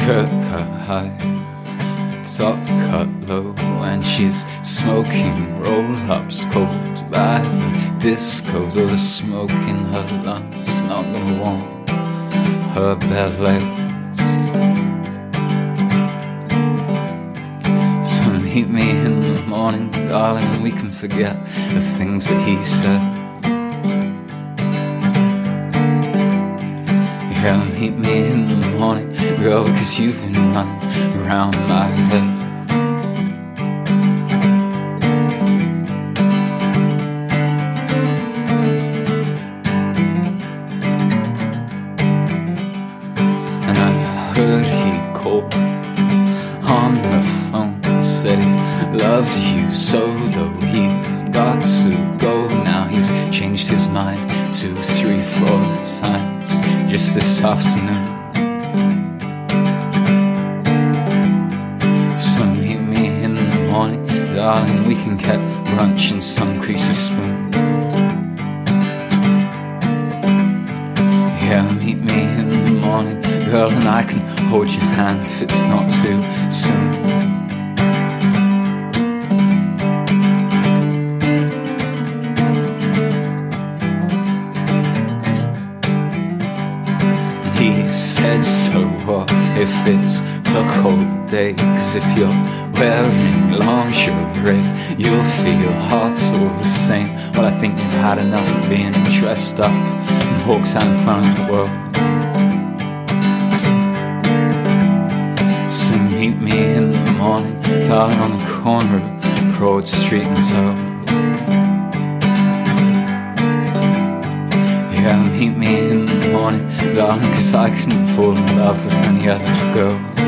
skirt cut high, top cut low, and she's smoking roll ups cold by the disco. Though the smoke in her lungs not gonna warm her bare legs. So meet me in the morning, darling, we can forget the things that he said. Yeah, meet me in the morning, girl, because you've been running around my head. And I heard he called on the phone, said he loved you so, though he's got to go now. He's changed his mind two, three, four times just this afternoon. Darling. We can get brunch in some greasy spoon. Yeah, meet me in the morning, girl, and I can hold your hand if it's not too soon. Said, So what if it's a cold day? Cause if you're wearing lingerie, you'll feel hot all the same. Well, I think you've had enough of being dressed up and out in front of the world. So meet me in the morning, darling, on the corner of Broad Street and Town. Yeah, meet me in the morning, darling, cause I couldn't fall in love with any other girl.